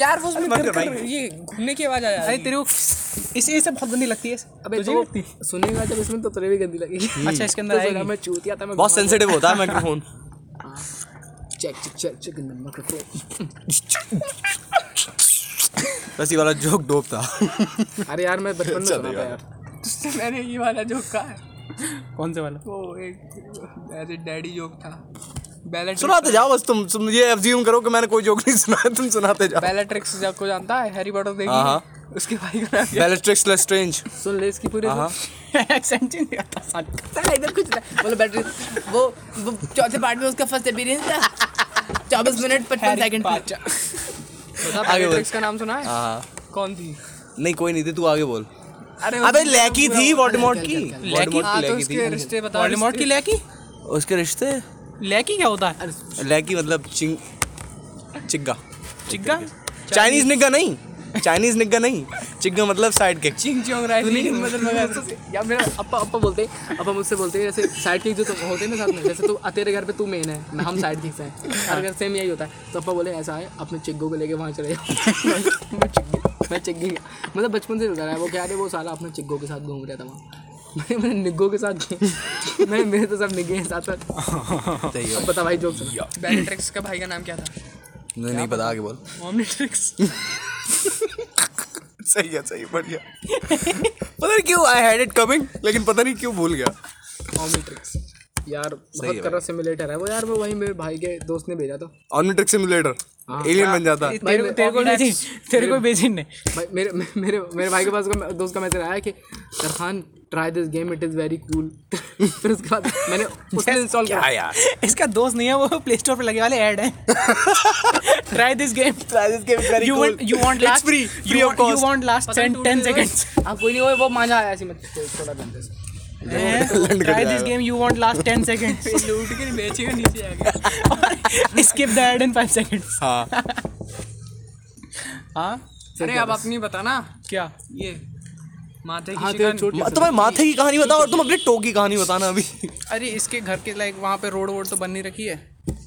यार वो उसमें मत कर ये घूमने की आवाज़ आया अरे तेरे को इसी से बहुत गंदी लगती है। अबे तुझे तो लगती सुनेगा जब इसमें तो तेरे भी गंदी लगेगी। अच्छा इसके अंदर तो आएगी। मैं चूतिया था मैं बहुत सेंसिटिव होता है microphone check check check check in the microphone बस ये वाला जोक डोप था। अरे यार मैं बचपन में सुना था यार। तुझसे मैंने ये वाला जोक कहा है। कौन से वाला? वो एक ऐसे डैडी जोक था। बैलेट सुनाते जाओ बस तुम तुम ये एज्यूम करो कि मैंने कोई जोक नहीं सुना तुम सुनाते जाओ। बैलेट्रिक्स जब को जानता है हैरी पॉटर हाँ, देखी हाँ। उसके भाई का नाम क्या? बेलेस्ट्रिक्स लेस्ट्रेंज सुन ले इसकी पूरी हाँ एक्सेंट नहीं आता साले इधर कुछ नहीं बोलो बैटरी वो वो चौथे पार्ट में उसका फ़र्स्ट एक्सपीरियंस था। चौबीस मिनट पचपन सेकंड आगे बोल। बैलेट्रिक्स का नाम सुना है? हाँ कौन थी? नहीं कोई नहीं थी तू आगे बोल। अरे अबे लैकी थी वॉल्डेमॉर्ट की। लैकी हाँ तो उसके थी। रिश्ते बता वॉल्डेमॉर्ट की लैकी उसके रिश्ते? लैकी क्या होता है? लैकी मतलब चिंग चिग्गा। चिग्गा? चाइनीज़ निग्गा नहीं चाइनीज़ निग्गा नहीं। चिग्गा मतलब side kick ching chong rifle मतलब या मेरा अप्पा अप्पा बोलते हैं अप्पा मुझसे बोलते हैं जैसे साइड किक जो तो होते हैं ना साथ में जैसे तू तेरे घर पे तू मेन है हम साइड किक्स हैं। हर घर सेम यही होता है। तो अप्पा बोले ऐसा है अपने चिग्गो को लेके वहाँ चले जाओ। मैं चिग्गी मैं चिग्गी। मतलब बचपन से होता है वो क्या है वो साला अपने चिग्गो के साथ घूम रहा था वहाँ। मैंने मैंने निग्गो के साथ मैं मेरे तो सब निग्गे हैं साथ साथ सही अब बता भाई जोक सुना बैलेट्रिक्स का भाई का नाम क्या था? नहीं नहीं पता आगे बोल। ओमनिट्रिक्स सही है सही बढ़िया। पता नहीं क्यों आई हैड इट कमिंग लेकिन पता नहीं क्यों भूल गया। ऑमिट्रिक्स यार बहुत है। कर सिमुलेटर है वो यार वो वही मेरे भाई के दोस्त ने भेजा था। ऑर्निट्रिक सिमुलेटर एलियन बन जाता। तेरे तेरे को भेजी तेरे को भेजी ने। मेरे मेरे मेरे भाई के पास दोस्त का मैसेज आया कि सरखान try this game it is very cool फिर उसके बाद मैंने उसने इंस्टॉल किया यार? इसका दोस्त नहीं है वो प्ले स्टोर पे लगे वाले ऐड है। Try this game try this game very cool you want last free free of cost you want last 10 seconds आप कोई नहीं हो वो मज़ा आया ऐसी मत थोड़ा गंदे से। Try this game you want last 10 seconds लूट के बेचे हुए नीचे आ गए skip the ad in 5 seconds हाँ। हाँ? अरे अब अपनी बता ना। क्या? ये। माथे की हाँ, शिकन। तो तुम्हें माथे की कहानी बताओ और तुम अपने टो की कहानी बताना अभी। अरे इसके घर के लाइक वहाँ पे रोड वोड तो बन नहीं रखी है?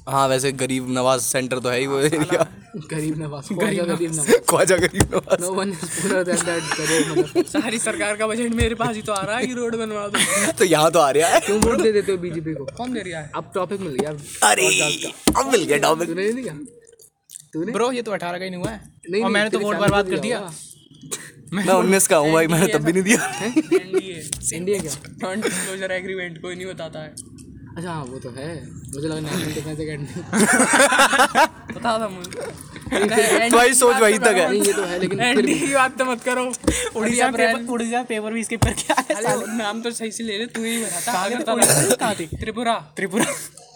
हाँ वैसे गरीब नवाज़ सेंटर तो है ही वो एरिया गरीब नवाज़ गरीब Gharib Nawaz. Khwaja Gharib Nawaz? No one is पूरा दैट दैट सारी सरकार का बजट मेरे पास ही तो आ रहा है कि रोड बनवा दो। तो यहाँ तो आ रहा है। क्यों वोट दे देते हो बीजेपी को? कौन दे रहा है? अब टॉपिक मिल गया। अरे अब मिल गया टॉपिक तूने नहीं दिया? तूने? ब्रो ये तो अठारह का ही नहीं हुआ है। नहीं, मैंने तो वोट बर्बाद कर दिया मैं उन्नीस का हूँ भाई मैंने तब भी नहीं दिया। एनडीए क्या? नॉन डिस्क्लोजर एग्रीमेंट कोई नहीं बताता है। अच्छा हाँ वो तो है। मुझे लगा नेशनल डिफेंस अकेडमी बता था मुझे। तुम्हारी सोच वही तक है। ये तो है लेकिन फिर एनडीए की बात तो मत करो। उड़ीसा पेपर उड़ीसा पेपर भी स्किप करके आया साले। नाम तो सही से ले ले तू ही बताता कहाँ थे? त्रिपुरा। त्रिपुरा।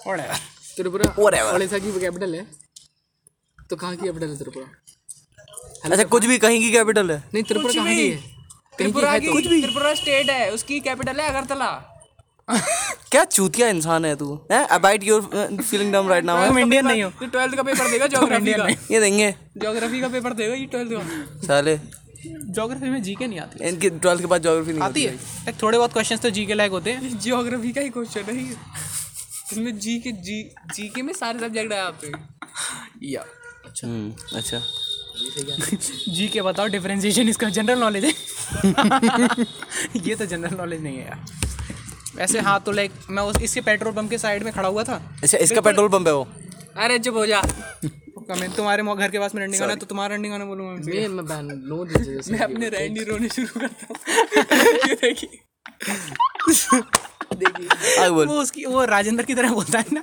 और त्रिपुरा. उड़ीसा की कैपिटल है। तो कहाँ की कैपिटल है त्रिपुरा? अच्छा कुछ भी कहीं की कैपिटल है। नहीं त्रिपुरा कहाँ की है? कहीं की तो। कुछ भी। त्रिपुरा स्टेट है उसकी कैपिटल है अगरतला। क्या चूतिया इंसान है तू? About your feeling dumb right now तुम इंडियन नहीं हो। तू ट्वेल्थ का पेपर देगा ज्योग्राफी का। ये देंगे। ज्योग्राफी का पेपर देगा ये ट्वेल्थ का। साले। ज्योग्राफी में जीके नहीं आती। इनकी ट्वेल्थ के बाद ज्योग्राफी नहीं आती है। थोड़े बहुत क्वेश्चंस तो जीके लायक होते हैं। ज्योग्राफी का ही क्वेश्चन है। इसमें जी के जी जी के में सारे सब्जेक्ट आए आपके। या हम्म, अच्छा। जी के बताओ डिफरेंशिएशन इसका जनरल नॉलेज है? ये तो जनरल नॉलेज नहीं है यार। वैसे हाँ तो लाइक मैं उस इसके पेट्रोल पंप के साइड में खड़ा हुआ था। अच्छा इसका पेट्रोल पंप है वो? अरे चुप हो जा। मैं तुम्हारे मो- घर के पास में गाना है तो तुम्हारा रंडी गाना बोलूँगा मैं। मैं मैं बैन नो दिस मैं अपने रैंडी रोने शुरू करता हूँ। ये देखिए। आगे बोल वो उसकी वो राजेंद्र की तरह बोलता है ना।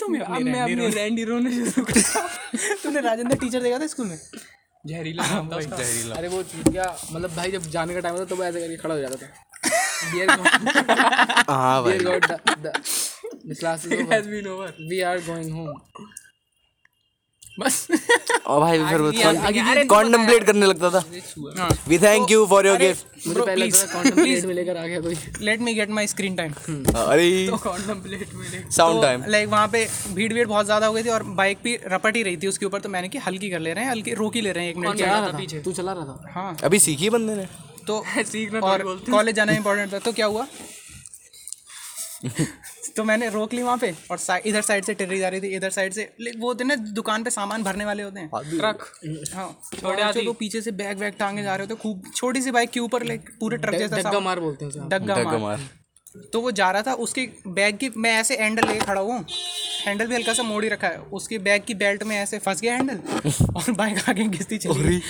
तुम अपने रैंडी रोने शुरू करता तूने तुमने राजेंद्र टीचर देखा था स्कूल में? जहरीला नाम था उसका। अरे वो क्या मतलब भाई जब जाने का टाइम होता तो वो ऐसे करके खड़ा हो जाता था। डियर गॉड हाँ भाई। Dear God the class is has been over we are going home बस। और भाई फिर वो करने लगता था। We thank you for your gift मुझे पहले लगा कॉन्टेम्पलेट में लेकर आ गया कोई let me get my screen time अरे। कॉन्टेम्पलेट में ले साउंड टाइम लाइक वहाँ पे भीड़ भीड़ बहुत ज़्यादा हो गई थी और बाइक भी रपट ही रही थी उसके ऊपर तो मैंने कि हल्की कर ले रहे हैं हल्की रोक ही ले रहे हैं एक मिनट चला रहा था? तू चला रहा था। हाँ। अभी सीखी बंदे ने? तो सीखना और कॉलेज जाना इंपॉर्टेंट था। तो क्या हुआ? तो मैंने रोक ली वहाँ पे और साइ- इधर साइड से टेर्री जा रही थी इधर साइड से वो होते ना दुकान पे सामान भरने वाले होते हैं। ट्रक। हाँ। छोटे आदमी तो पीछे से बैग वैग टांगे जा रहे होते खूब छोटी सी बाइक के ऊपर लाइक पूरे ट्रक जैसा डग्गा मार बोलते हैं डग्गा मार। तो वो जा रहा था उसके बैग की मैं ऐसे हैंडल लेके खड़ा हुआ हूँ। हैंडल भी हल्का सा मोड़ ही रखा है। उसके बैग की बेल्ट में ऐसे फंस गया हैंडल और बाइक आगे घिसती चली गई।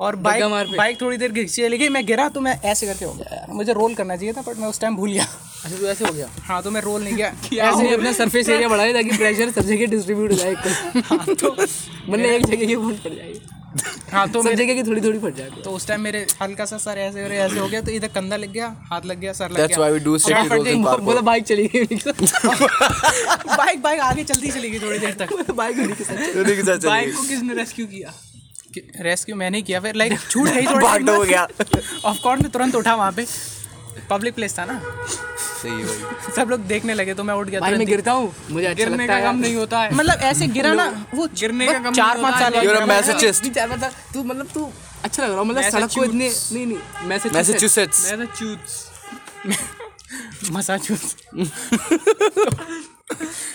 और बाइक बाइक थोड़ी देर घिसी चली गई मैं गिरा तो मैं ऐसे करके हो गया। मुझे रोल करना चाहिए था बट मैं उस टाइम भूल गया। अच्छा तो ऐसे हो गया? हाँ तो मैं रोल नहीं गया ऐसे ही अपना सरफेस एरिया बढ़ाए ताकि प्रेशर सब जगह डिस्ट्रीब्यूट हो जाए हाँ, तो मतलब एक जगह की फट पड़ जाएगी हाँ तो सब जगह की थोड़ी थोड़ी फट जाएगी तो उस टाइम मेरे हल्का सा सर ऐसे और ऐसे हो गया तो इधर कंधा लग गया हाथ लग गया सर लग That's why we do गया. बोला बाइक चली गई बाइक बाइक आगे चलती चली गई थोड़ी देर तक। बाइक बाइक को किसने रेस्क्यू किया? रेस्क्यू मैंने किया फिर लाइक छूट गई थोड़ी हो गया। ऑफ़ कोर्स में तुरंत उठा वहाँ पे। पब्लिक प्लेस था ना। सही भाई। सब लोग देखने लगे तो मैं उठ गया भाई मैं गिरता हूँ। मुझे अच्छा गिरने लगता का काम नहीं होता है। मतलब ऐसे गिरा ना वो गिरने का काम चार पाँच साल बाद- masochist. नहीं, तू मतलब तू अच्छा लग रहा हो मतलब सड़क को इतने नहीं नहीं मैसेच्यूसेट्स Massachusetts. मसाचुसेट्स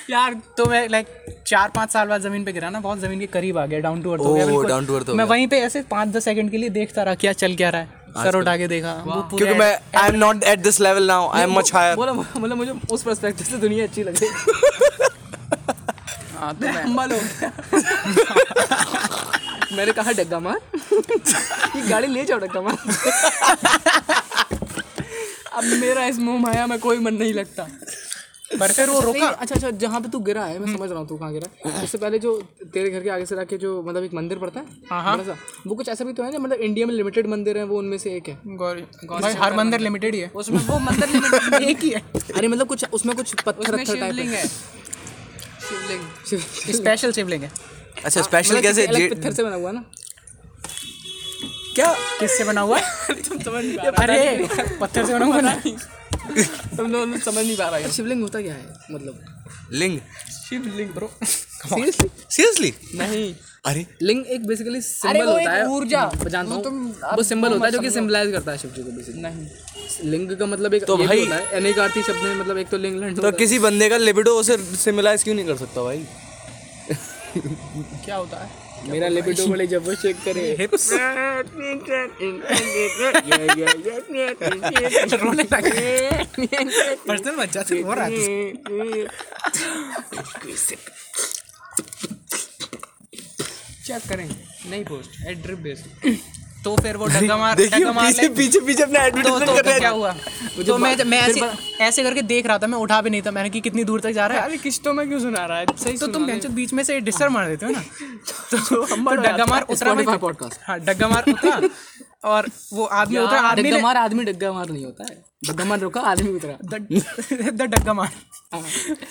यार तो मैं लाइक चार पाँच साल बाद ज़मीन पे गिरा ना बहुत ज़मीन के करीब आ गया डाउन टू अर्थ हो गया to earth हो मैं वहीं पे ऐसे पाँच दस सेकंड के लिए देखता रहा क्या चल क्या रहा है। सर उठा के देखा क्योंकि मैं I am not at this level now I am much higher बोला मतलब मुझे उस पर्सपेक्टिव से दुनिया अच्छी लग हाँ तो मैं मैंने कहा डग्गा मार। ये गाड़ी ले जाओ डग्गा मार। अब मेरा इस मुँह माया में कोई मन नहीं लगता। पर फिर वो रोका। अच्छा अच्छा जहाँ पे तू गिरा है मैं समझ रहा हूँ तू कहाँ गिरा है। उससे पहले जो तेरे घर के आगे से रखे जो मतलब एक मंदिर पड़ता है हाँ, हाँ। वो कुछ ऐसा भी तो है ना मतलब इंडिया में लिमिटेड मंदिर है वो उनमें से एक है। भाई हर मंदिर लिमिटेड ही है। उसमें वो मंदिर एक ही है। अरे मतलब कुछ उसमें कुछ पत्थर पत्थर टाइप शिवलिंग है। शिवलिंग। स्पेशल शिवलिंग है। अच्छा स्पेशल मतलब कैसे पत्थर से बना हुआ ना। क्या? किससे बना हुआ है? तुम समझ नहीं पा अरे पत्थर से बना हुआ ना। तुम लोग समझ नहीं पा रहा है। शिवलिंग होता क्या है? मतलब। लिंग। शिवलिंग ब्रो सीरियसली सीरियसली नहीं। अरे। लिंग एक बेसिकली सिंबल होता है। ऊर्जा। जानता हूँ। तुम- वो सिंबल होता है जो कि सिंबलाइज करता है शिव जी को बेसिकली नहीं। लिंग का मतलब एक तो भाई- होता है। अनेक आरती शब्द में मतलब एक तो लिंग लैंड तो किसी बंदे का लिबिडो उसे सिमिलाइज क्यों नहीं कर सकता भाई? क्या होता है? मेरा लिबिडो वाले जब वो चेक करे। रोने लगे पर्सनल बच्चा से हो रहा है चेक करेंगे। नहीं पोस्ट एड्रिप ड्रिप बेस्ड तो फिर वो डग्गा मार डग्गा मार पीछे पीछे पीछे अपना तो, एडवर्टाइजमेंट तो, कर रहा है। क्या हुआ? तो मैं मैं ऐसे ऐसे करके देख रहा था मैं उठा भी नहीं था। मैंने कि कितनी दूर तक जा रहा है? अरे किस्तों में क्यों सुना रहा है? सही तो तुम बेंचो बीच में से डिस्टर्ब मार देते हो ना? तो, हम तो डग्गा मार उतरा वहीं पॉडकास्ट हाँ डग्गा मार उतरा। और वो आदमी उतरा आदमी डग्गा मार आदमी डग्गा मार नहीं होता है। डग्गा मार रोका आदमी उतरा। द डग्गा मार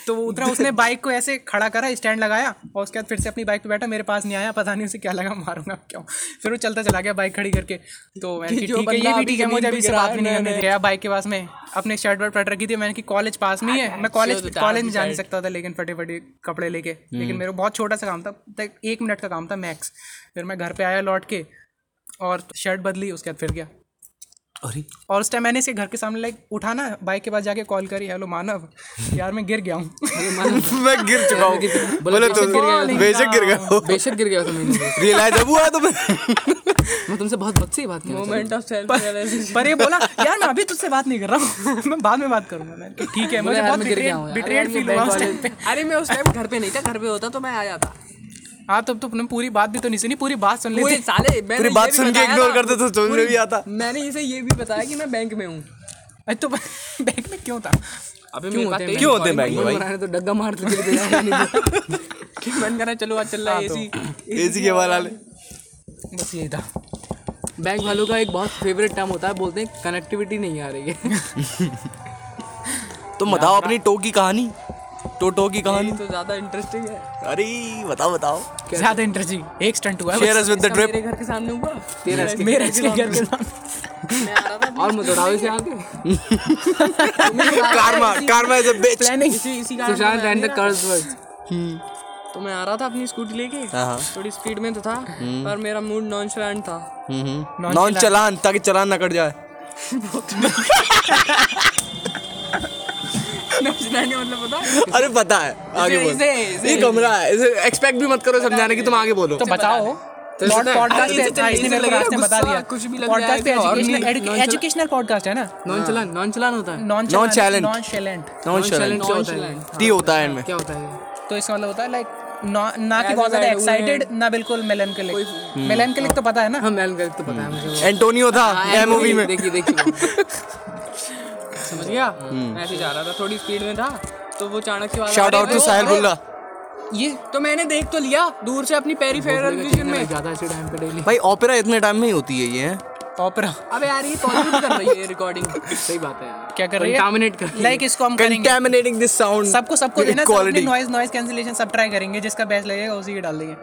तो वो उतरा उसने बाइक को ऐसे खड़ा करा स्टैंड लगाया और उसके बाद फिर से अपनी बाइक पे बैठा मेरे पास नहीं आया पता नहीं उसे क्या लगा मारूँगा क्यों। फिर वो चलता चला गया बाइक खड़ी करके। तो मैंने ठीक है ये भी ठीक है मुझे अभी से बात नहीं करनी गया बाइक के पास में अपने शर्ट वर्ट पट रखी थी मैंने कि कॉलेज पास में ही है मैं कॉलेज कॉलेज में जा नहीं सकता था लेकिन फटे फटे कपड़े लेके। लेकिन मेरे को बहुत छोटा सा काम था एक मिनट का काम था मैक्स। फिर मैं घर पे आया लौट के और शर्ट बदली उसके बाद फिर गया। अरे। और उस टाइम मैंने इसे घर के सामने लाइक उठा ना बाइक के पास जाके कॉल करी हेलो मानव यार मैं गिर गया हूँ। मैं गिर चुका हूँ। बोले तो बेशक गिर गया बेशक गिर गया था। मैंने। रियलाइज़ अब हुआ तुम्हें मैं तुमसे बहुत बद से ही बात कर मोमेंट ऑफ़ सेल्फ पर ये बोला यार मैं अभी तुझसे बात नहीं कर रहा हूँ। मैं बाद में बात करूँगा मैं। ठीक है मुझे बहुत गिर गया हूँ बिट्रेड अरे, फील हुआ उस टाइम पे। अरे मैं उस टाइम घर पे नहीं था घर पे होता तो मैं आ जाता हाँ तब तो तुमने पूरी बात भी तो नहीं सुनी पूरी बात सुन पूरे लेते साले मैंने पूरी बात सुन के इग्नोर। करते तो समझ में भी आता। मैंने इसे ये भी बताया कि मैं बैंक में हूँ। अरे तो बैग में क्यों था? अबे क्यों होते हैं क्यों होते हैं बैंक में भाई? तो डग्गा मारते तो जाने नहीं कि मन करा चलो आज चल रहा है एसी एसी के वाले बस यही था। बैंक वालों का एक बहुत फेवरेट टर्म होता है बोलते हैं कनेक्टिविटी नहीं आ रही है। तुम बताओ अपनी टो की कहानी। टो टो की कहानी? तो ज़्यादा इंटरेस्टिंग है। अरे बताओ बताओ। ज़्यादा इंटरेस्टिंग एक स्टंट हुआ शेयर अस विद द इसका ड्रिप मेरे घर के सामने हुआ। तेरा बस। मेरे इसके घर के सामने। मैं आ रहा था और मैं दौड़ावे से is a bitch प्लानिंग इसी इसी कारण तो से एंड द कर्स वर्ड्स तो मैं आ रहा था अपनी स्कूटी लेके। हाँ हाँ। थोड़ी स्पीड में तो था पर मेरा मूड नॉन था। नॉन चलान ताकि चलान ना कट जाए। मतलब पता अरे पता है आगे बोल। इसे- इसे- ये कमरा है इसे एक्सपेक्ट भी मत करो समझाने की तुम आगे बोलो। तो बताओ। तो पॉडकास्ट इसे पे चल- हाँ, एजुकेशनल पॉडकास्ट है ना? नॉन चलान नॉन चलान होता है नॉन. नॉन नॉन क्या होता है? टी होता है इनमें। क्या होता है? तो इसका मतलब होता है लाइक ना कि बहुत ज़्यादा हैं। मेलनकलिक मेलनकलिक तो पता है ना? हाँ तो पता है मुझे। एंटोनियो था हाँ, मूवी में। देखिए देखिए। समझ गया? ऐसे जा रहा था थोड़ी स्पीड में था तो वो चाणक्य वाला shout out to Sahil Bulla ये तो मैंने देख तो लिया दूर से अपनी पेरीफेरल विजन में। ज़्यादा अच्छे टाइम पे डेली भाई ओपेरा इतने टाइम में ही होती है ये ऑपरा अबे यार ये पॉजिटिव कर रही है रिकॉर्डिंग सही बात है यार। क्या कर रही है? Contaminate कर लाइक इसको हम करेंगे। कंटैमिनेटिंग दिस साउंड सबको सबको देना नॉइज़ नॉइज़ कैंसिलेशन सब ट्राई करेंगे जिसका बेस्ट लगेगा उसी के डाल देंगे।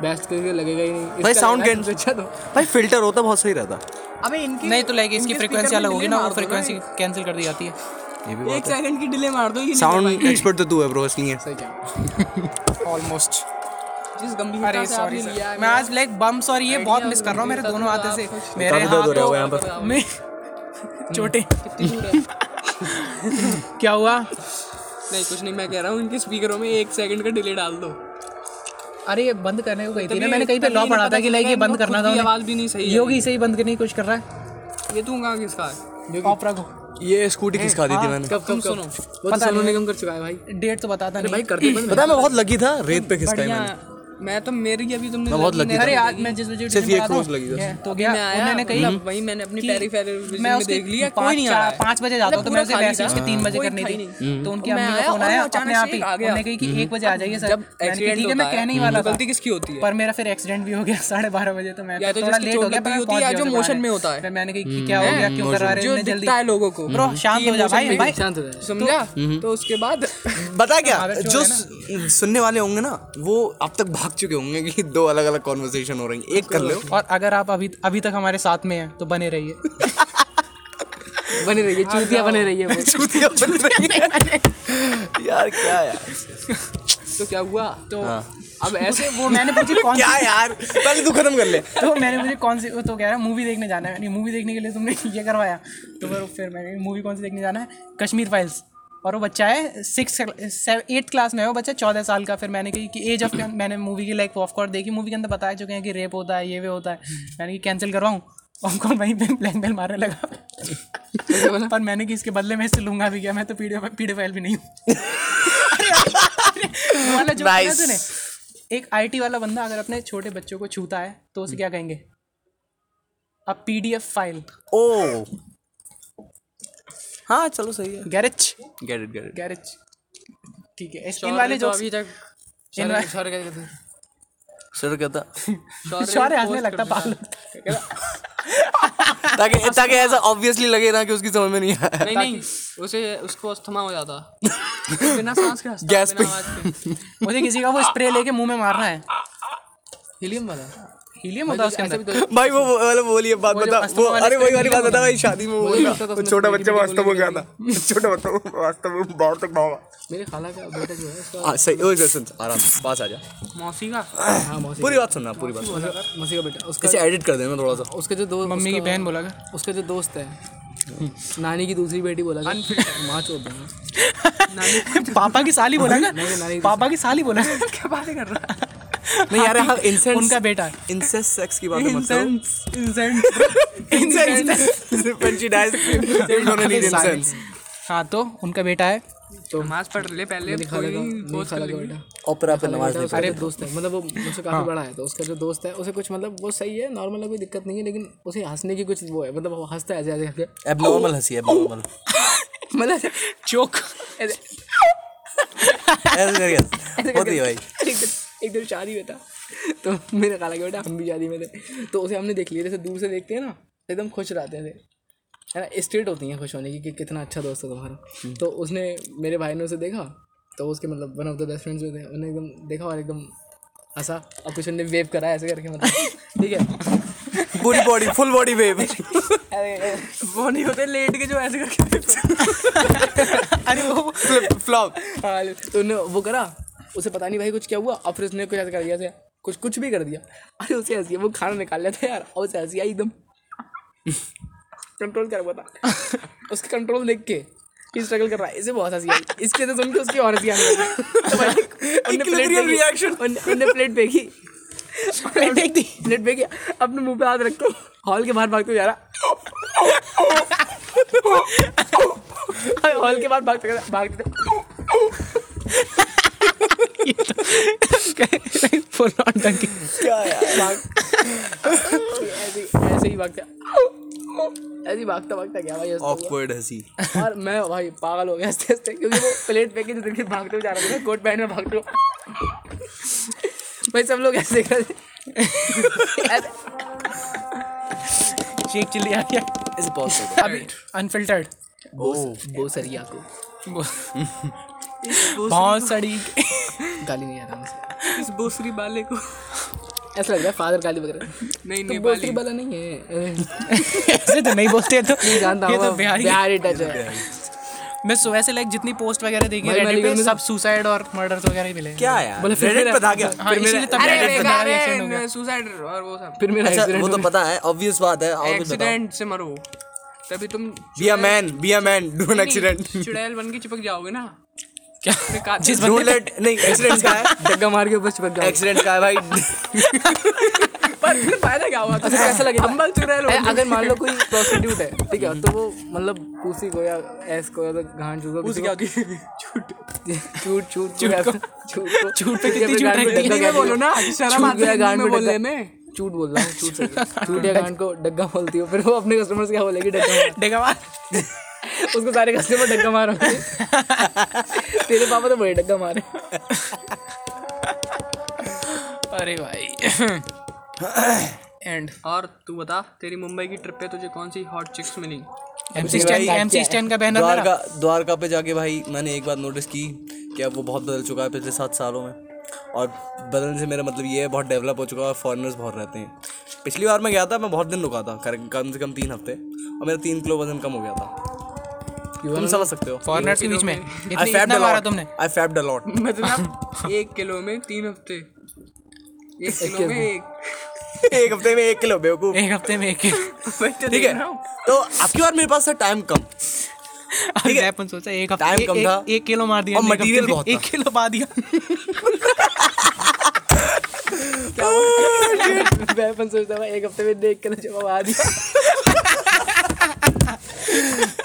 बेस्ट करके लगेगा ही नहीं। भाई can- तो अच्छा तो। भाई फ़िल्टर होता बहुत सही रहता। अबे इनकी नहीं तो लाइक इसकी फ्रीक्वेंसी अलग होगी ना वो फ्रीक्वेंसी कैंसिल कर दी जाती है। ये भी एक सेकंड की डिले मार दो ये साउंड एक्सपर्ट तो तू है ब्रो इसलिए। सही क्या ऑलमोस्ट जिस गंभीरता अरे से सॉरी आपने लिया है मैं आज लाइक बम्स और ये बहुत मिस कर रहा हूँ मेरे दोनों हाथों से। मेरे काफ़ी दर्द हो रहा होगा यहाँ हाथों में चोटे है? क्या हुआ? नहीं कुछ नहीं मैं कह रहा हूँ इनके स्पीकरों में एक सेकंड का डिले डाल दो। अरे ये बंद करने को कही थी ना मैंने कहीं पे लॉ पढ़ा था कि लाइक ये बंद करना था आवाज़ भी नहीं सही योगी इसे ही बंद करने की कोशिश कर रहा है? ये तू कहाँ किसका? है ऑपरा को ये स्कूटी किसका दी थी मैंने? कब तुम कब? सुनो। पता नहीं कम सोनू निगम कर चुका है भाई। डेट तो बताता नहीं। भाई करते बता पता मैं बहुत लगी था रेत पे खिसका है मैंने। मैं तो मेरी अभी तुमने बहुत लगी नहीं। अरे आज मैं जिस बजे सिर्फ़ ट्यूशन ये पढ़ाता क्रोज हूँ, लगी तो मैं आया उन्होंने कही वही मैंने अपनी कि पेरीफेरल मैं देख लिया कोई नहीं आया है। पाँच बजे जाता हूँ तो मैं उसे पूरा उसके था। तीन बजे करनी थी तो उनकी मैं अम्मी का फ़ोन आया अपने आप ही। उन्होंने कही कि एक बजे आ जाइए सर। मैंने ठीक है मैं कहने ही वाला तो था। गलती किसकी होती है? पर मेरा फिर एक्सीडेंट भी हो गया साढ़े बारह बजे तो मैं तो थोड़ा लेट हो चोट गया लगी पर होती है या जो मोशन में होता है। मैंने कही कि क्या हो गया क्यों करा रहे जो हो जल्दी? दिखता है लोगों को। ब्रो शांत हो जा भाई भाई। शांत हो जाए समझा? तो उसके बाद बता क्या जो जो सुनने वाले होंगे ना वो अब तक भाग चुके होंगे कि दो अलग अलग कॉन्वर्सेशन हो रही है। एक कर लो। और अगर आप अभी अभी तक हमारे साथ में हैं तो बने रहिए। बने रहिए चूतिया बने रहिए चूतिया बन रही है यार क्या यार। तो क्या हुआ? तो अब ऐसे वो मैंने पूछी कौन क्या यार? पहले तू खत्म कर ले। तो मैंने मुझे कौन सी तो कह रहा है मूवी देखने जाना है। मूवी देखने के लिए तुमने ये करवाया। तो फिर फिर मैंने मूवी कौन सी देखने जाना है? कश्मीर फाइल्स और वो बच्चा है सिक्स एट्थ क्लास में है वो बच्चा चौदह साल का। फिर मैंने कही कि एज ऑफ़ मैंने मूवी की लाइक ऑफ़ कोर्स देखी। मूवी के अंदर बताया चुके हैं कि रेप होता है ये वे होता है। मैंने कि कैंसिल करवाऊँ? उनको वहीं पे ब्लैक मेल मारने लगा। पर मैंने कि इसके बदले में इससे लूँगा भी क्या? मैं तो पीडी पीडी फ़ाइल भी नहीं हूँ। वाला जो Nice. तूने एक आईटी वाला बंदा अगर अपने छोटे बच्चों को छूता है तो उसे क्या कहेंगे? अ पीडीएफ फ़ाइल ओ। हाँ चलो सही है। गैरेज। Get it garage. ठीक है इन वाले जो अभी तक इन वाले सर क्या कहते हैं? सर कहता। शौर्य हंसने लगता पागल ताकि ताकि ऐसा ऑब्वियसली लगे ना कि उसकी समझ में नहीं आया। नहीं नहीं उसे उसको अस्थमा हो जाता। बिना सांस के गैस के। मुझे किसी का वो स्प्रे लेके मुँह में मारना है। हीलियम वाला? हीलियम होता उसके अंदर भाई वो वाला बोलिए बात बता वो अरे वही वाली बात बता भाई शादी में वो छोटा बच्चा वास्तव में गया था? छोटा बच्चा वास्तव में बाहर तक भागा। मेरे खाला का बेटा जो है उसका हाँ सही ओए सुन आराम पास आ जा। मौसी का? हाँ मौसी पूरी बात सुनना पूरी बात। मौसी- का बेटा उसका इसे एडिट कर देना थोड़ा सा। उसके जो दोस्त मम्मी की बहन बोला उसका जो दोस्त है नानी की दूसरी बेटी बोला माँ दूँगा पापा की साली बोला ना पापा की साली बोला क्या बातें कर रहा है? नहीं यार हाँ इंसेंस उनका बेटा। है इंसेंस सेक्स की बात मत करो इंसेंट incense when she dies you're gonna need incense हाँ तो उनका बेटा है। तो नमाज़ पढ़ ले पहले ओपेरा पे नमाज़ नहीं जो दोस्त है मतलब वो मुझसे काफ़ी बड़ा है तो उसका जो दोस्त है उसे कुछ मतलब वो सही है नॉर्मल है कोई दिक्कत नहीं है लेकिन उसे हंसने की कुछ वो है मतलब वो हंसता है ऐसे ऐसे करके। एबनॉर्मल हँसी एबनॉर्मल मतलब चोक। ऐसे। ऐसे करके हंस। होती है भाई। एक दिन शादी में था। तो मेरे खाला के बेटा हम भी शादी में थे। तो उसे हमने देख लिया जैसे दूर से देखते हैं ना एकदम खुश रहते थे। है ना स्टेट होती हैं खुश होने की कि कितना अच्छा दोस्त है तुम्हारा। तो उसने मेरे भाई ने उसे देखा तो उसके मतलब one of the best friends जो थे। उन्हें एकदम देखा और एकदम हंसा। और कुछ उन्हें वेव करा ऐसे करके मतलब। ठीक है? पूरी बॉडी फुल बॉडी वेव वो नहीं होते लेट के जो ऐसे करके। अरे वो फ्लॉप हाँ तो उन्हें वो करा उसे पता नहीं भाई कुछ क्या हुआ। और फिर उसने कुछ ऐसा कर दिया ऐसे कुछ कुछ भी कर दिया। अरे उसे हँसी वो खाना निकाल लिया था यार। और उसे हँसी आई एकदम। कंट्रोल कर बता। उसका कंट्रोल देख के स्ट्रगल कर रहा है। इसे बहुत हँसी आई। इसके तो सुन के उसकी और हँसी आने तो प्लेट Equilibrium फेंकी। प्लेट फेंकी प्लेट फेंक। दी प्लेट फेंकी। अपने मुँह पे हाथ रख हॉल के बाहर भागते जा रहा। हॉल के बाहर भागते भागते फुल ऑन डंकी क्या यार भाग ऐसे ही- ऐसे ही भागता ऐसे भागता भागता गया भाई ऑकवर्ड हँसी। और मैं भाई पागल हो गया हँसते हँसते क्योंकि वो प्लेट पे के ज़िंदगी भागते हुए जा रहे थे कोट पैंट में भागते हुए। भाई सब लोग ऐसे रहे शेख चिल्ली आ गया। इसे पॉज अभी अनफिल्टर्ड वो सरिया को बहुत सड़ी गाली नहीं आता मुझसे इस बोसरी वाले को। ऐसा लग रहा है फादर गाली वगैरह। नहीं तो बोसरी वाला नहीं है। ऐसे तो नहीं बोलते तो नहीं जानता ये तो बिहारी। बिहारी टच है। मैं से लाइक जितनी पोस्ट वगैरह देखी मैं पे सब सुसाइड और मर्डर्स वगैरह ही मिले। क्या यार? बोले फिर Reddit पे था क्या? हाँ इसीलिए तब Reddit पे बेकार हो गया। सुसाइड और वो सब। फिर मेरा अच्छा एक्सीडेंट वो तो पता है ऑब्वियस बात है और भी एक्सीडेंट से मरो। तभी तुम be a man be a man do an accident चुड़ैल बन के चिपक जाओगे ना। क्या? जिस नहीं एक्सीडेंट का है। डग्गा मार के ऊपर चिपक जाओ एक्सीडेंट का है भाई। पर फिर फ़ायदा क्या हुआ? अच्छा कैसा लगेगा अम्बल चुड़ैल अरे, हो अगर मान लो कोई प्रोस्टिट्यूट है ठीक है तो वो मतलब पूसी को या एस को या तो क्या को होती चूट चूट चूट चूट चूट पे कितनी अपने चूट रहती है? डग्गा बोलो ना शर्म आती है गया में बोलने में। चूट बोल रहा हूँ चूट से चूट या गांड को डग्गा बोलती हो फिर वो अपने कस्टमर से क्या बोलेगी? डग्गा मार। उसको सारे कस्टमर डग्गा मार। तेरे पापा तो बड़े डग्गा मारे। अरे भाई। एंड और तू बता तेरी मुंबई की ट्रिप पे तुझे कौन सी हॉट चिक्स मिली? एमसी स्टैंड का बैनर द्वारका द्वारका पे जाके भाई मैंने एक बात नोटिस की कि अब वो बहुत बदल चुका है पिछले सात सालों में। और बदलने से मेरा मतलब ये है बहुत डेवलप हो चुका है फॉरेनर्स बहुत रहते हैं। पिछली बार मैं गया था मैं बहुत दिन रुका था कम से कम तीन हफ़्ते। और मेरा तीन किलो वज़न कम हो गया था। तुम समझ सकते हो। फॉरेनर्स के बीच में। इतना a मारा lot. तुमने। I fabbed a lot. मतलब एक किलो में तीन हफ़्ते। एक किलो में एक। एक हफ़्ते में एक किलो बेवकूफ़। एक हफ़्ते में एक वही तो ठीक देख है। तो आपकी बार मेरे पास था टाइम कम। ठीक है? अपन सोचा एक हफ़्ते एक- कम था। एक किलो मार दिया और एक हफ़्ते material में बहुत एक किलो पा दिया। मैं अपन सोचता था एक हफ़्ते में देख के जवाब आ दिया।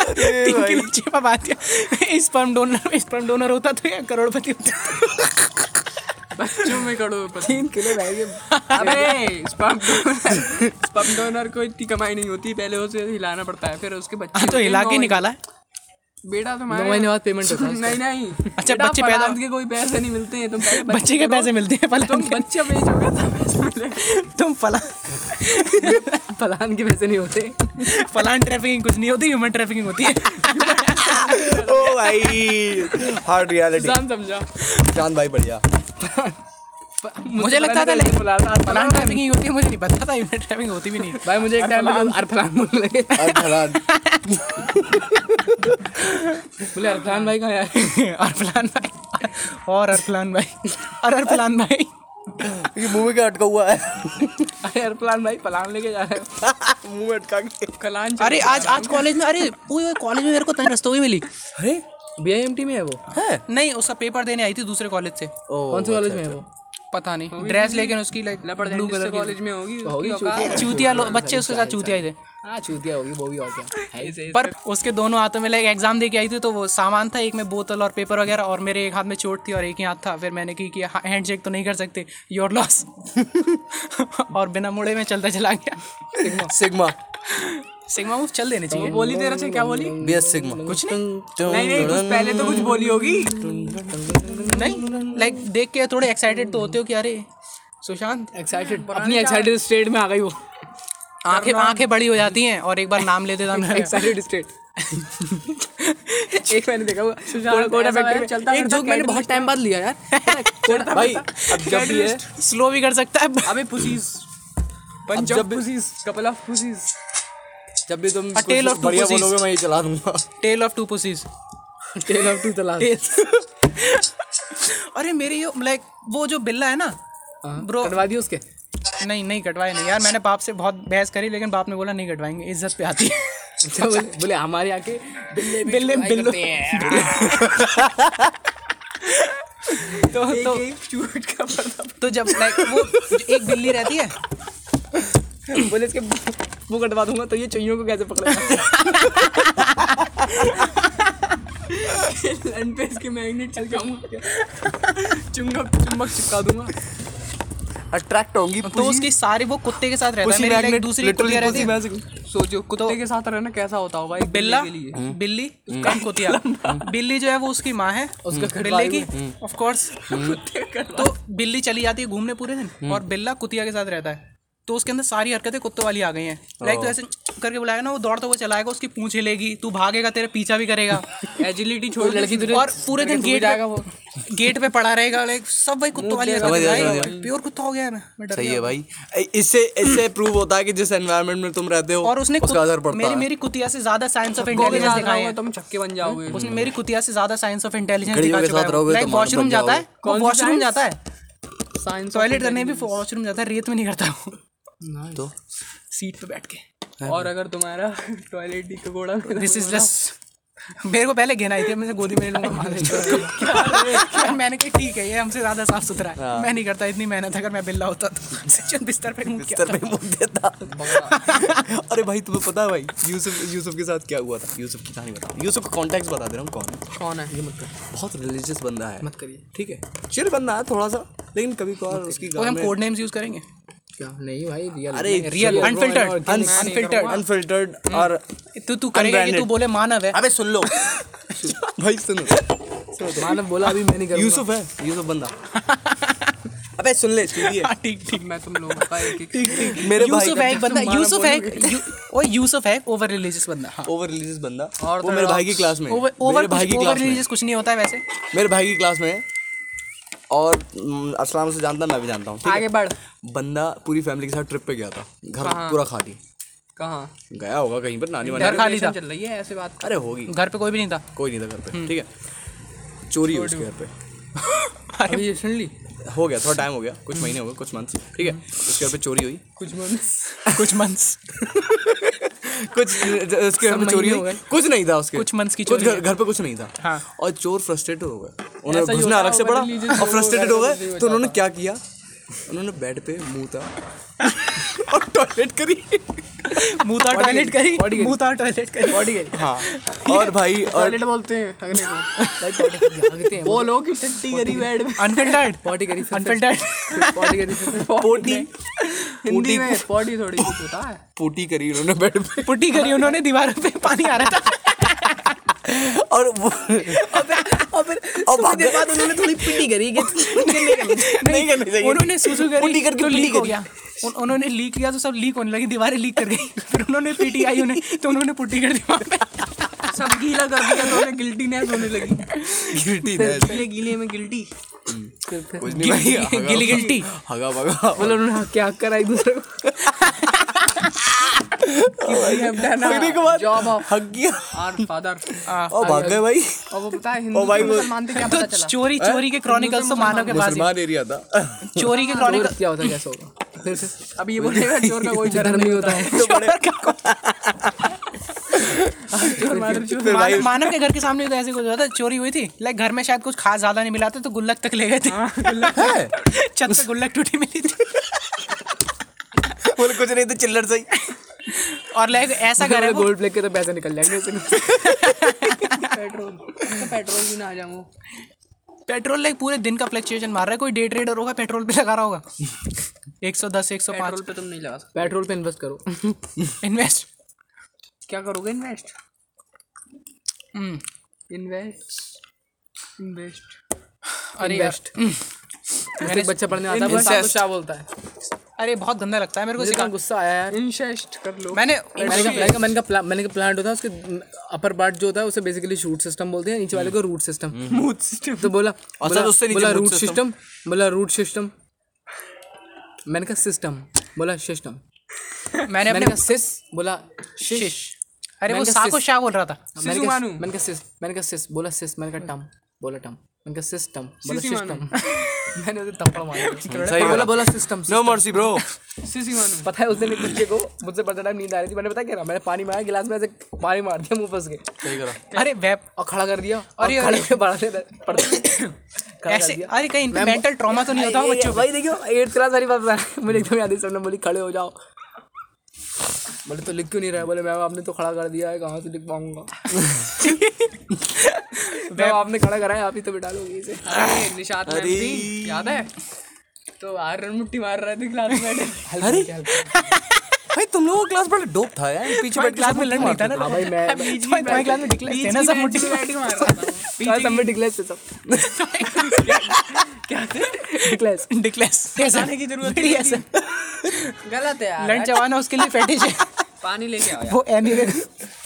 तीन किलो चेपा बात स्पर्म डोनर स्पर्म डोनर होता तो ये करोड़पति होता। बच्चों में करो तीन किलो भाई अबे स्पर्म डोनर स्पर्म डोनर को इतनी कमाई नहीं होती पहले उसे हिलाना पड़ता है फिर उसके बच्चे हाँ तो हिला के निकाला है। बेटा नौ तुम्हारे महीने बाद पेमेंट होता है नहीं नहीं। अच्छा, बच्चे पैदा- फलान के कोई पैसे नहीं मिलते हैं तुम बच्चे के पैसे मिलते हैं तुम फलान के। बच्चे बेचोगे तब पैसे मिलेंगे तुम फला फलान के पैसे नहीं होते। फलान ट्रैफिकिंग कुछ नहीं होती ह्यूमन ट्रैफिकिंग होती है। ओ भाई हार्ड रियलिटी जान समझा। चाँद भाई बढ़िया। मुझे लगता था लेकिन फलान ट्रैफिकिंग होती है मुझे नहीं पता था ह्यूमन ट्रैफिकिंग होती भी नहीं। भाई मुझे एक टाइम पे अरफलान बोलने लगे अरफलान बोले अरफलान भाई कहाँ है अरफलान भाई। और अरफलान भाई। और अरफलान भाई। ये मुँह में क्या अटका हुआ है? अरे अरफलान भाई फलान लेके जा रहे हो। मुँह में अटका के। कलान अरे आज आज कॉलेज में अरे ओए कॉलेज में मेरे को तनी रस्तों भी मिली। अरे। बी में है वो? है? नहीं उसका पेपर देने आई थी दूसरे कॉलेज से। कौन से कॉलेज में है वो? पता नहीं। ड्रेस लेकिन उसकी लाइक ब्लू कलर कॉलेज में होगी होगी है। चूतिया। लो- बच्चे उसके साथ चूतिया थे हाँ चूतिया होगी वो भी और क्या। है पर उसके दोनों हाथों में लाइक एग्ज़ाम दे के आई थी तो वो सामान था एक में बोतल और पेपर वगैरह और मेरे एक हाथ में चोट थी और एक ही हाथ था। फिर मैंने की कि हैंड शेक तो नहीं कर सकते। योर लॉस और बिना मुड़े में चलता चला गया। सिग्मा। सिग्मा मूव चल देने चाहिए। बोली तेरे से क्या बोली? BS sigma. कुछ नहीं। नहीं नहीं कुछ पहले तो कुछ बोली होगी। नहीं लाइक देख के थोड़े एक्साइटेड तो होते हो कि अरे सुशांत एक्साइटेड अपनी एक्साइटेड स्टेट में आ गई वो। आँखें आँखें बड़ी हो जाती हैं और एक बार नाम ले देता मैं एक्साइटेड स्टेट एक मैंने देखा ऐसा है, फैक्ट्री चलता में एक फिरता जोक मैंने बहुत टाइम बाद लिया यार। भाई अब जब भी है स्लो भी कर सकता है। अबे pussies punch of pussies couple of pussies जब भी तुम कुछ of two बढ़िया बोलोगे मैं ये चला दूँगा। Tale of two pussies tale of two तलाश अरे मेरी यो लाइक वो जो बिल्ला है ना ब्रो कटवा दिए उसके? नहीं नहीं कटवाए नहीं। यार मैंने बाप से बहुत बहस करी लेकिन बाप ने बोला नहीं कटवाएँगे इज़्ज़त पे आती है। अच्छा बोले बोले हमारे यहाँ के बिल्ले बिल्ले। बिल्लो। तो तो चूट का तो जब लाइक वो एक बिल्ली रहती है बोले इसके वो कटवा दूँगा तो ये चुइयों को कैसे पकड़ेगा? लन पे इसके मैग्नेट चिपकाऊँगा चुंबक चुंबक चिपका दूँगा। अट्रैक्ट होंगी तो उसकी सारी वो कुत्ते के साथ रहता है। मेरी लाइक दूसरी कुतिया रहती है। सोचो कुत्ते के साथ रहना कैसा होता होगा एक बिल्ला बिल्ली? के लिए? बिल्ली? कम कुतिया। बिल्ली जो है वो उसकी माँ है। उसका बिल्ले की। ऑफ़ कोर्स तो बिल्ली चली जाती है घूमने पूरे दिन और बिल्ला कुतिया के साथ रहता है। तो उसके अंदर सारी हरकतें कुत्ते वाली आ गई हैं। लाइक तो ऐसे करके बुलाएगा ना वो दौड़ता हुआ चलाएगा उसकी पूंछ हिलेगी तू भागेगा तेरे पीछा भी करेगा। एजिलिटी छोड़ लड़की और पूरे दिन गेट जाएगा वो। गेट पे पड़ा रहेगा लाइक सब भाई कुत्तों वाली प्योर कुत्ता हो गया है मैं मैं सही है भाई। इससे इससे प्रूव होता है कि जिस एनवायरनमेंट में तुम रहते हो और उसने उसका असर पड़ता मेरी है। मेरी कुतिया से ज़्यादा साइंस ऑफ़ इंटेलिजेंस दिखाए हैं। तुम छक्के बन जाओगे। उसने मेरी कुतिया से ज़्यादा साइंस ऑफ़ इंटेलिजेंस दिखा चुका है। तो लाइक वॉशरूम जाता है वॉशरूम जाता है। साइंस टॉयलेट करने भी वॉशरूम जाता है रेत में नहीं करता वो। तो सीट पे बैठ के। और अगर तुम्हारा टॉयलेट ही घोड़ा दिस इज़ जस्ट मेरे को पहले घेना ही थी मुझे गोदी में लूँगा मैंने कहा ठीक है ये हमसे ज़्यादा साफ़ सुथरा है। मैं नहीं करता इतनी मेहनत अगर मैं बिल्ला होता तो सचिन बिस्तर पे मुँह बिस्तर पे मुँह देता अरे भाई तुम्हें पता है भाई यूसुफ यूसुफ के साथ क्या हुआ था? यूसुफ की कहानी बता यूसुफ का कॉन्टेक्स्ट बता दे रहा हूँ कौन है? कौन है? ये मत कर। बहुत रिलीजियस बंदा है। मत करिए। ठीक है। चिल बंदा है थोड़ा सा लेकिन कभी कभार उसकी हम कोड नेम्स यूज़ करेंगे? क्या? नहीं भाई रियल अरे रियल अनफिल्टर्ड अनफिल्टर्ड अनफिल्टर्ड और तू तू करेगा कि तू बोले मानव है। अबे सुन लो। भाई सुनो मानव बोला अभी मैं नहीं करूँगा। यूसुफ है। यूसुफ बंदा। अबे सुन ले स्टीडी है। हाँ, ठीक ठीक। मैं तुम लोगों का एक एक ठीक ठीक। मेरे यूसुफ है एक बंदा यूसुफ है एक- यूसुफ है ओवर रिलीजियस बंदा हाँ। ओवर रिलीजियस बंदा। और वो मेरे भाई की क्लास में ओवर ओवर भाई की क्लास में कुछ नहीं होता है वैसे। मेरे भाई की क्लास में और असलाम से जानता मैं भी जानता हूँ। आगे बढ़। बंदा पूरी फैमिली के साथ ट्रिप पे गया था। घर पूरा खाली। कहाँ? गया होगा कहीं पर नानी घर वानी खाली था। चल रही है ऐसे बात। अरे होगी। घर पे कोई भी नहीं था। कोई नहीं था घर पे ठीक है। चोरी उसके घर पे। अभी ये सुन ली। हो गया थोड़ा टाइम हो गया कुछ महीने हो गए कुछ मंथ्स ठीक है। उसके घर पे चोरी हुई। कुछ मंथ्स कुछ मंथ्स कुछ उसके घर पे चोरी हो गए। कुछ नहीं था उसके। कुछ months की कुछ चोरी घर पे कुछ नहीं था। हाँ। और चोर फ्रस्ट्रेटेड हो गए। उन्होंने घुसना अलग से पड़ा और फ्रस्ट्रेटेड हो गए। तो उन्होंने क्या किया? उन्होंने बेड पे मुँह था। और टॉयलेट करी। मुँह था टॉयलेट करी। मुँह था टॉयलेट करी। बॉडी गई। हाँ। और भाई और टॉयलेट बोलते हैं अगले हैं। वो लोग की टट्टी करी। बेड में। अनफिल्टर्ड पॉटी करी अनफिल्टर्ड पॉटी करी पोटी हिंदी में पॉटी थोड़ी कुछ होता है। पोटी करी उन्होंने बेड पे। पुट्टी करी उन्होंने दीवारों पे पानी आ रहा था। और वो और भाग गए। बाद उन्होंने थोड़ी पिटी करी कि नहीं करनी चाहिए उन्होंने सुसु करी पुट्टी करके तो लीक हो गया। उन, उन्होंने लीक किया तो सब लीक होने लगी दीवारें लीक कर गई। फिर उन्होंने पीटी आई उन्हें तो उन्होंने पुट्टी कर दी वहाँ पे। सब गीला कर दिया तो उन्हें गिल्टीनेस होने लगी। गिल्टी गीले गीले में गिल्टी नहीं गिली गिल्टी हगा भगा। बोलो उन्होंने हक के हक करा एक दूसरे को के बाद जॉब ऑफ़ हक गया। आर फादर और भाग गए भाई। और वो पता है हिंदू भाई मुसलमान थे क्या पता चला? चोरी चोरी के क्रॉनिकल्स तो मानव के पास मुसलमान एरिया था। चोरी के क्रॉनिकल क्या होता है होगा। अब ये बोलेगा चोर का कोई धर्म नहीं होता है। चोर मादर चोर फिर भाई मानव मानव के घर के सामने तो ऐसे कुछ हुआ था चोरी हुई थी। लाइक घर में शायद कुछ खास ज़्यादा नहीं मिला था तो गुल्लक तक ले गए थे। है? छत पे गुल्लक टूटी मिली थी। बोले कुछ नहीं तो चिल्लर सही। और लाइक ऐसा है वो गोल्ड प्ले के तो पैसे निकल जाएँगे पेट्रोल। पेट्रोल भी ना आ जाऊँ पेट्रोल लाइक पूरे दिन का फ्लक्चुएशन मार रहा है। कोई डे ट्रेडर होगा पेट्रोल पे लगा रहा होगा? 110 105 पेट्रोल पे तुम नहीं लगा सकते। पेट्रोल पे इन्वेस्ट करो। इन्वेस्ट क्या करोगे? इन्वेस्ट इन्वेस्ट इन्वेस्ट अरे बच्चा पढ़ने आता है बोलता है? अरे बहुत गंदा लगता है मेरे को सिखा। गुस्सा आया यार। इनशेस्ट कर लो। मैंने मैंने कहा मैंने कहा मैंने कहा प्ला- मैंने कहा प्लांट होता है उसके अपर पार्ट जो होता है उसे बेसिकली शूट सिस्टम बोलते हैं नीचे वाले को रूट सिस्टम रूट सिस्टम तो बोला अच्छा, बोला तो उससे नीचे बोला रूट सिस्टम बोला रूट सिस्टम मैंने कहा सिस्टम बोला सिस्टम मैंने मैंने अपने कहा सिस बोला शिश अरे वो मैंने कहा सा को सिस। शाह बोल रहा था। मैंने कहा सिस मैंने कहा सिस बोला सिस मैंने कहा टम बोला टम। उनका सिस्टम बोला सिस्टम मैंने उसे थप्पड़ मारा सही बोला बोला बोला सिस्टम नो मर्सी ब्रो सीसी मानू पता है उस दिन बच्चे को मुझसे पता टाइम नींद आ रही थी। मैंने पता क्या करा? मैंने पानी मारा गिलास में ऐसे पानी मार दिया मुँह फंस के सही करा। अरे वेब और खड़ा कर दिया और अरे, खड़े पे पढ़ते खड़ा कर ऐसे अरे कहीं मेंटल ट्रॉमा तो नहीं होता बच्चों वही देखियो एट्थ क्लास वाली बात है। मुझे एकदम याद है सबने बोली खड़े हो जाओ। बोले तो लिख क्यों नहीं रहा है? बोले मैम आपने तो खड़ा कर दिया है कहाँ से लिख पाऊँगा? मैम आपने खड़ा करा है आप ही तो बिठा लोगे इसे। निशात मैम याद है? तो आर रन मुट्टी मार रहा है क्लास में अरे। भाई तुम लोगों का क्लास बड़ा डोप था यार। पीछे बैठ के क्लास में लड़ नहीं था ना हाँ भाई मैं भाई तुम्हारी क्लास में डिक्लेयर थे ना सब मुट्ठी में बैठ मार रहा था। क्लास सब में डिक्लेयर थे सब। क्या थे? डिक्लेयर डिक्लेयर ऐसा नहीं की ज़रूरत नहीं ऐसा गलत है यार। लंच है उसके लिए फेटिश है। पानी लेके आओ यार। वो एमिरेट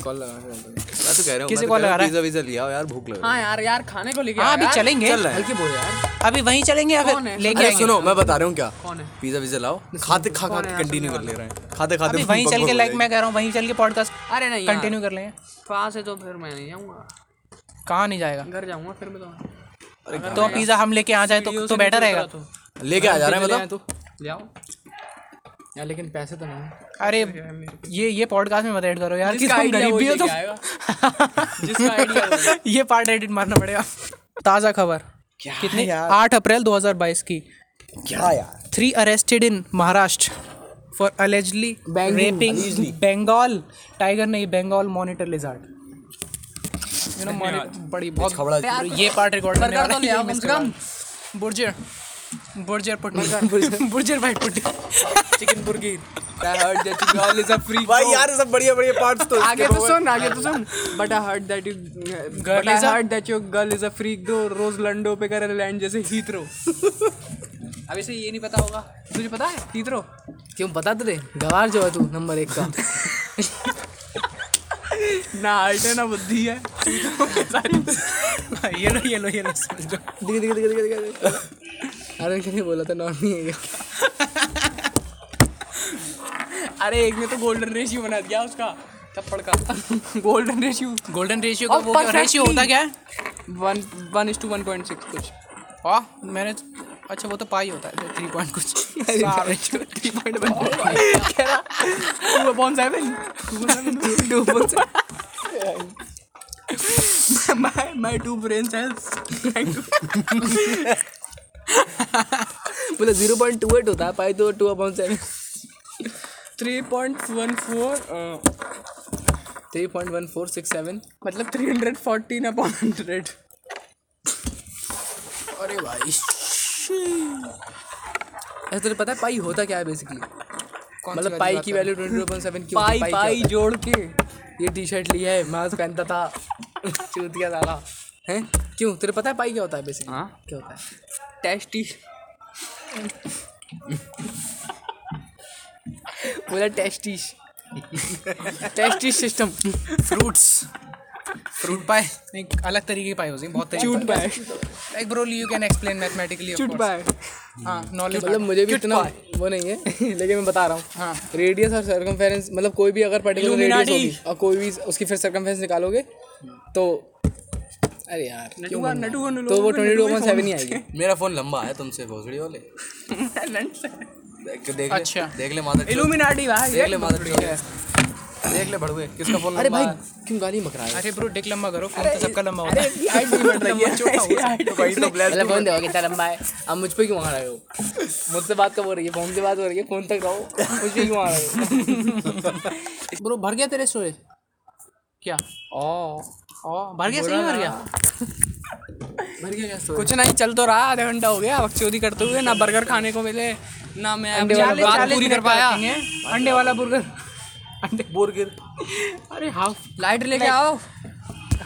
कॉल लगा मैं तो कह रहा हूँ किसी मैं को कह रहा लगा रहा है? पिज्जा विज्जा लिया यार भूख लग रही हाँ यार यार खाने को लेके हाँ अभी चलेंगे। चल रहा है। हल्की बोल यार। अभी वहीं चलेंगे या फिर लेके आएँगे। सुनो मैं बता रहा हूँ क्या? कौन है? पिज्जा विज्जा लाओ। खाते खा खा के कंटिन्यू कर ले रहे हैं। खाते खाते अभी वहीं चल के लाइक मैं कह रहा हूँ वहीं चल के पॉडकास्ट अरे नहीं यार। कंटिन्यू कर लेंगे। पास है तो फिर मैं नहीं जाऊँगा। कहाँ नहीं जाएगा? घर जाऊँगा फिर मैं तो। तो पिज्जा हम लेके आ जाए तो तो बेटर रहेगा। तो। लेके आ जा रहे हैं मतलब? तो। ले आओ। यार लेकिन पैसे तो नहीं। अरे ये ये पॉडकास्ट में मत ऐड करो यार कि जिसका आइडिया गरीब भी हो तो जिसका ये पार्ट एडिट मारना पड़ेगा। ताज़ा खबर। कितनी? आठ अप्रैल 2022 की। क्या? यार। Three arrested in Maharashtra for allegedly raping Bengal tiger नहीं Bengal monitor lizard you know बड़ी बहुत खबड़ा ये पार्ट रिकॉर्ड करने वाला तो ले से burger patty burger white patty chicken burger I heard that you all is a free भाई यार सब बढ़िया बढ़िया पार्ट्स तो आगे तो सुन आगे तो सुन। But I heard that you I is a- heard that your girl is a freak though रोज लंडो पे करे लैंड जैसे हीथ्रो अब इसे ये नहीं पता होगा। तुझे पता है? हीथ्रो क्यों बता तो दे। गवार जो है तू नंबर एक का। ना हाइट है ना बुद्धि है। ये लो ये लो ये लो समझ लो। दिख दिख दिख दिख दिख। अरे क्या बोला था? नॉर्मल है क्या? अरे एक ने तो गोल्डन रेशियो बना दिया उसका थप्पड़ का। गोल्डन रेशियो गोल्डन रेशियो का वो perfectly- रेशियो होता क्या? है one one is to one point six कुछ। वाह मैंने अच्छा वो तो पाई होता है थ्री पॉइंट कुछ। Three point two upon seven two upon मैं मैं टू ब्रेन सेल्स बोले ज़ीरो पॉइंट टू एट होता है पाई तो two upon seven three point one four three point one four six seven मतलब three hundred fourteen upon hundred अरे भाई ऐसा तुझे पता है पाई होता क्या है बेसिकली मतलब पाई की value twenty two point seven की पाई पाई जोड़ के। ये टी शर्ट ली है मैं पहनता था। चूतिया साला। हैं? क्यों? तेरे पता है पाई क्या होता है बेसिकली हाँ। क्या होता है? टेस्टी बोला टेस्टिश टेस्टिश सिस्टम फ्रूट्स फ्रूट पाई एक अलग तरीके की पाई होती है बहुत चूट पाए like bro you can explain mathematically चूट पाए हाँ नॉलेज मतलब मुझे भी इतना वो नहीं है लेकिन मैं बता रहा हूँ। हाँ। रेडियस और सर्कमफेरेंस मतलब कोई भी अगर पर्टिकुलर रेडियस होगी और कोई भी उसकी फिर सर्कमफेरेंस निकालोगे तो अरे यार क्यों नटुआ नटुआ तो वो ट्वेंटी टू पॉइंट सेवन ही आएगी। मेरा फ़ोन लंबा है तुमसे भोसड़ी वाले। देख देख ले अच्छा। देख ले चोद। इल्यूमिनाटी भाई देख ले चोद। देख ले भड़ुए किसका फ़ोन अरे भाई क्यों गाली मक रहा है अरे ब्रो डिक लंबा करो फ़ोन तो सबका लंबा होता है। हाइट नहीं बढ़ रही है। वही तो ब्लेस मतलब फ़ोन देखो कितना लंबा है। अब मुझ पे क्यों आ रहे हो? मुझसे बात कब हो रही है? फ़ोन से बात हो रही है? फ़ोन तक रहो। मुझ पे क्यों आ रहे हो? ब्रो भर गया तेरे स्टोरेज क्या? ओ ओ भर गया सही भर गया? भर गया क्या कुछ नहीं चल तो रहा आधा घंटा हो गया बकचोदी करते हुए ना बर्गर खाने को मिले ना मैं अंडे वाला बात पूरी कर पाया। अंडे वाला बर्गर अंडे बर्गर अरे हाफ़ लाइट लेके आओ।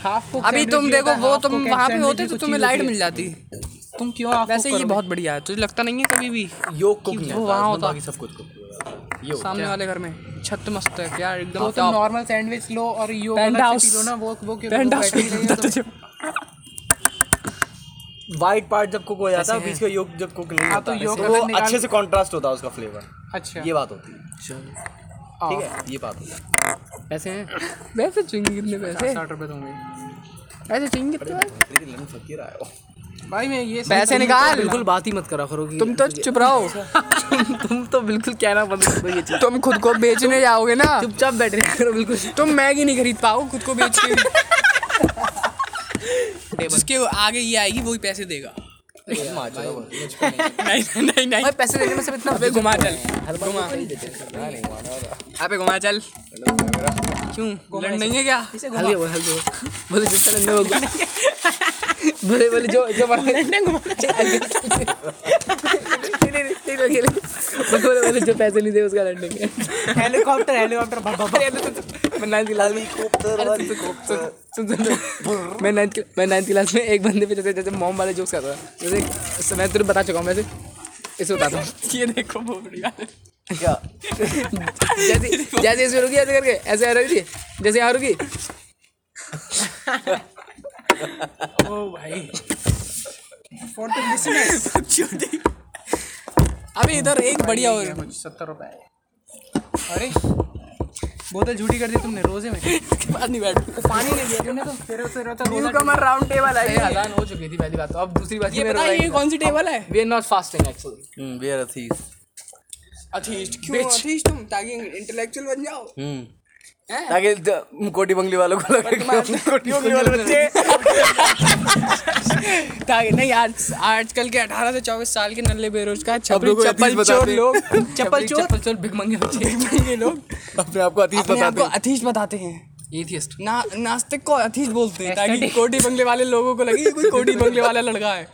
हाफ़ को अभी तुम देखो वो तुम वहाँ पे होते तो तुम्हें लाइट मिल जाती। तुम क्यों वैसे ये बहुत बढ़िया है तुझे लगता नहीं है कभी भी योग कुक नहीं वो वहाँ होता। बाकी सब कुछ कुक सामने वाले घर में छत मस्त है यार तो एकदम तुम नॉर्मल सैंडविच लो और यो Penthouse. अलग से पी लो ना वो वो क्यों पेंट तो- वाइट पार्ट जब कुक हो जाता है? बीच का योग जब कुक नहीं हाँ, तो होता योग तो वो अच्छे से कॉन्ट्रास्ट होता है उसका फ्लेवर अच्छा। ये बात होती है। ठीक है ये बात होती है। पैसे हैं? वैसे चाहिए कितने पैसे? साठ रुपए दूँगी ऐसे चाहिए कितने फकीर आया हो भाई मैं ये पैसे निकाल। बिल्कुल बात ही मत करा करो तुम तो चुप रहो। तुम तुम तो बिल्कुल कहना बंद कर दो ये चीज़। तुम खुद को बेचने जाओगे ना। चुपचाप बैठ रहे करो बिल्कुल। तुम मैगी नहीं खरीद पाओ खुद को बेच के। जिसके आगे ये आएगी वही पैसे देगा। नहीं नहीं नहीं भाई पैसे देने में सिर्फ़ इतना अबे घुमा चल। घुमा। अबे घुमा चल। क्यों? लड़ नहीं है क्या हल्के बोल हल्के बोल बोले तरह लोग बोले बोले जो जो बोले बोले बोले जो पैसे नहीं दे उसका लड़ने के हेलीकॉप्टर हेलीकॉप्टर मैं नाइन्थ क्लास में सुन सुन सुन मैं नाइन्थ मैं नाइन्थ क्लास में एक बंदे पे जैसे जैसे मॉम वाले जोक्स करता था जैसे मैं तुझे बता चुका हूँ वैसे इसे बताता हूँ ये देखो क्या जैसे जैसे ऐसे रुकी ऐसे करके ऐसे रुकी जैसे यहाँ रुकी ओ भाई। फॉर द लिसनर्स अबे इधर एक बढ़िया और सत्तर रुपए अरे। बोतल झूठी कर दी तुमने रोज़े में। इसके बाद नहीं बैठ। पानी नहीं दिया तूने तो। तेरे से रहता रोजा कमर राउंड टेबल ये अजान हो चुकी थी पहली बात तो। अब दूसरी बात ये पता है ये कौन सी टेबल है? We are not fasting actually hmm we are these atheist क्यों अथीस्ट तुम ताकि इंटेलेक्चुअल बन जाओ। हम्म ताकि कोटी बंगली वालों को लगे कोटी बंगली वाले बच्चे। ताकि नहीं आज आजकल के 18 से 24 साल के नल्ले बेरोजगार चप्पल चोर लोग चप्पल चोर चप्पल चोर भिख मंगे बच्चे। ये लोग। अपने आप को अपने आप बताते को अथीस्ट बताते हैं। एथियस्ट ना नास्तिक को अथीस्ट बोलते हैं ताकि कोटी बंगले वाले लोगों को लगे कोई कोटी बंगले वाला लड़का है।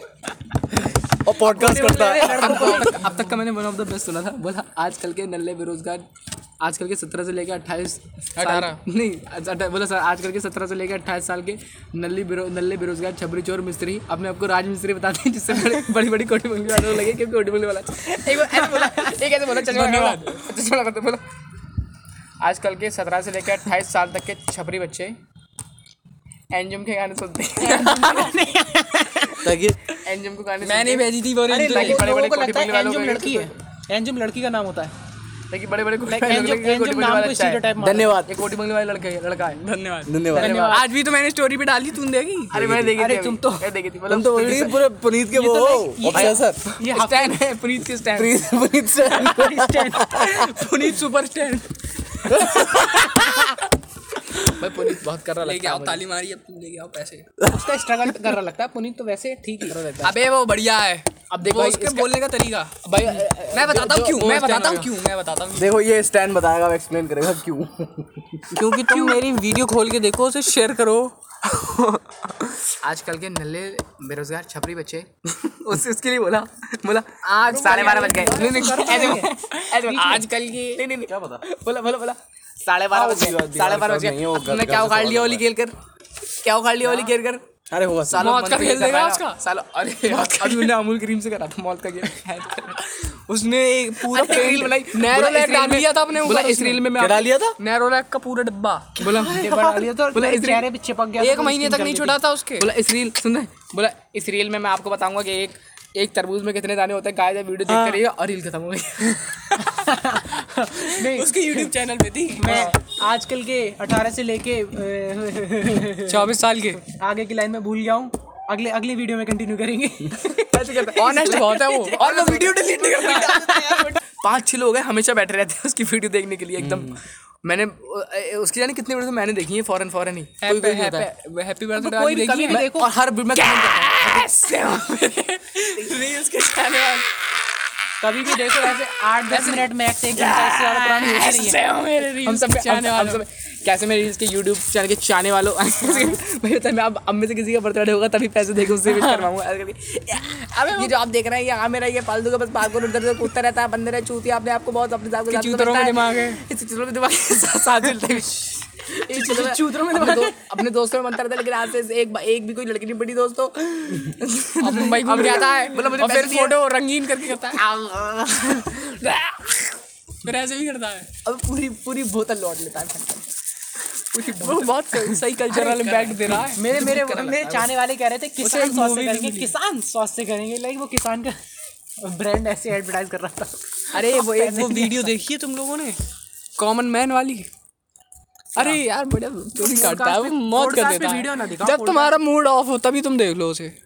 और पॉडकास्ट करता है। अब अब तक अब तक का मैंने वन ऑफ़ द बेस्ट सुना था। बोला आजकल के नल्ले बेरोजगार आजकल के सत्रह से लेकर अट्ठाईस अठारह। नहीं बोला सर आजकल के सत्रह से लेकर अट्ठाईस साल के नल्ली बेरो नल्ले बेरोजगार छबरी चोर मिस्त्री अपने आपको राज मिस्त्री बताते हैं जिससे बड़ी बड़ी बड़ी कोटी बंगली वालों को लगे क्योंकि कोटी बंगली वाला एक बार ऐसे बोला एक ऐसे बोला चश्मा बोला। आजकल के सत्रह से लेकर अट्ठाईस साल तक के छपरी बच्चे एंजम के गाने सुनते हैं। ताकि एंजम को गाने मैंने भेजी थी बड़े बड़े है लड़की है। एंजम लड़की का नाम होता है। ताकि बड़े बड़े कोटी वाला अच्छा है। धन्यवाद। ये कोटी बंगले वाले लड़के लड़का है। धन्यवाद। धन्यवाद। आज भी तो मैंने स्टोरी पे डाली तुम देगी अरे मैंने देखी अरे तुम तो- देखी। थी तुम तो पूरे पुनीत के वो सर। ये स्टैंड है पुनीत के stand. Puneet stand. Puneet super stand. भाई पुनीत बहुत कर रहा लगता आओ ताली मारी अब तुम लेके आओ पैसे। उसका स्ट्रगल कर रहा लगता है पुनीत तो वैसे ठीक ही मुझे। अबे वो बढ़िया है। अब देखो उसके बोलने का तरीका। भाई मैं बताता हूँ क्यों मैं बताता हूँ क्यों मैं बताता हूँ। देखो ये स्टैंड बताएगा अब एक्सप्लेन करेगा क्यों। क्योंकि तुम मेरी वीडियो खोल के देखो उसे शेयर करो। आजकल के नल्ले बेरोजगार छपरी बच्चे। उस उसके लिए बोला बोला आज साढ़े बारह बज गए। आजकल की नहीं नहीं नहीं। क्या पता? बोला बोला बोला। साढ़े बारह बज साढ़े बारह बज। है, तुमने क्या उखाड़ लिया होली खेल कर क्या उखाड़ लिया होली खेल कर अरे होगा सालों मौत का खेल देगा उसका? सालों अरे अभी मैंने अमूल क्रीम से करा था मौत का खेल। उसने एक पूरा रील बनाई। डाल था अपने ऊपर इस रील में मैं डाल लिया था? का पूरा डब्बा। बोला डालिए तो बोला इस चेहरे पे चिपक गया एक महीने तक नहीं छुटा था। उसके। बोला इस रील सुन बोला इस रील में मैं आपको बताऊँगा कि एक एक तरबूज में कितने दाने होते हैं? गाय वीडियो देखते रहिए और रील खत्म हो गई। नहीं। उसके यूट्यूब चैनल पे थी। मैं आजकल के 18 से लेके चौबीस साल के। आगे की लाइन में भूल गया हूँ। अगले अगली वीडियो में कंटिन्यू करेंगे। ऐसे करता ऑनेस्ट बहुत है वो। और वो वीडियो डिलीट नहीं करता पाँच छह लोग हैं हमेशा बैठे रहते हैं उसकी वीडियो देखने के लिए एकदम। मैंने उसकी जाने कितनी बड़ी मैंने देखी है फॉरन फॉरन ही। हैप्पी बर्थडे देखी है। देखो और हर मैं कमेंट करता हूँ। रील्स के चैनल कभी भी देखो ऐसे आठ दस मिनट मैक्स एक घंटा इससे ज़्यादा पुरानी होती नहीं है। मेरे हम सब के हम, सब कैसे मेरे रील्स के यूट्यूब चैनल के चाहने वालों भाई होता है मैं अब अब में से किसी का बर्थडे होगा तभी पैसे देके उससे विश करवाऊँगा। अबे ये जो आप देख रहे हैं ये हाँ मेरा ये फालतू का बस पार्कोर उधर उधर कूदता रहता है बंदर है चूतिया अपने आपको बहुत अपने साथ कि चूतरों में दिमाग है। इस चूतरों में दिमाग साथ चलते हैं। चूतरों में अपने, दो, अपने दोस्तों में बनता रहता है लेकिन आज से एक एक भी कोई लड़की नहीं पड़ी दोस्तों। अब मुंबई घूम आता है। बोला मुझे फिर फ़ोटो रंगीन करके करता है। फिर ऐसे भी करता है। अब पूरी पूरी बोतल लौट लेता है वो बहुत सही कल्चरल इम्पैक्ट दे रहा है। मेरे मेरे मेरे चाहने वाले कह रहे थे किसान स्वास्थ्य करेंगे। किसान स्वास्थ्य करेंगे। लाइक वो किसान का ब्रांड ऐसे एडवर्टाइज कर रहा था। अरे वो एक वो वीडियो देखी है तुम लोगों ने? कॉमन मैन वाली। अरे यार बढ़िया चोरी काटता है वो मौत कर देता है। जब तुम्हारा मूड ऑफ़ हो तभी तुम देख लो उसे।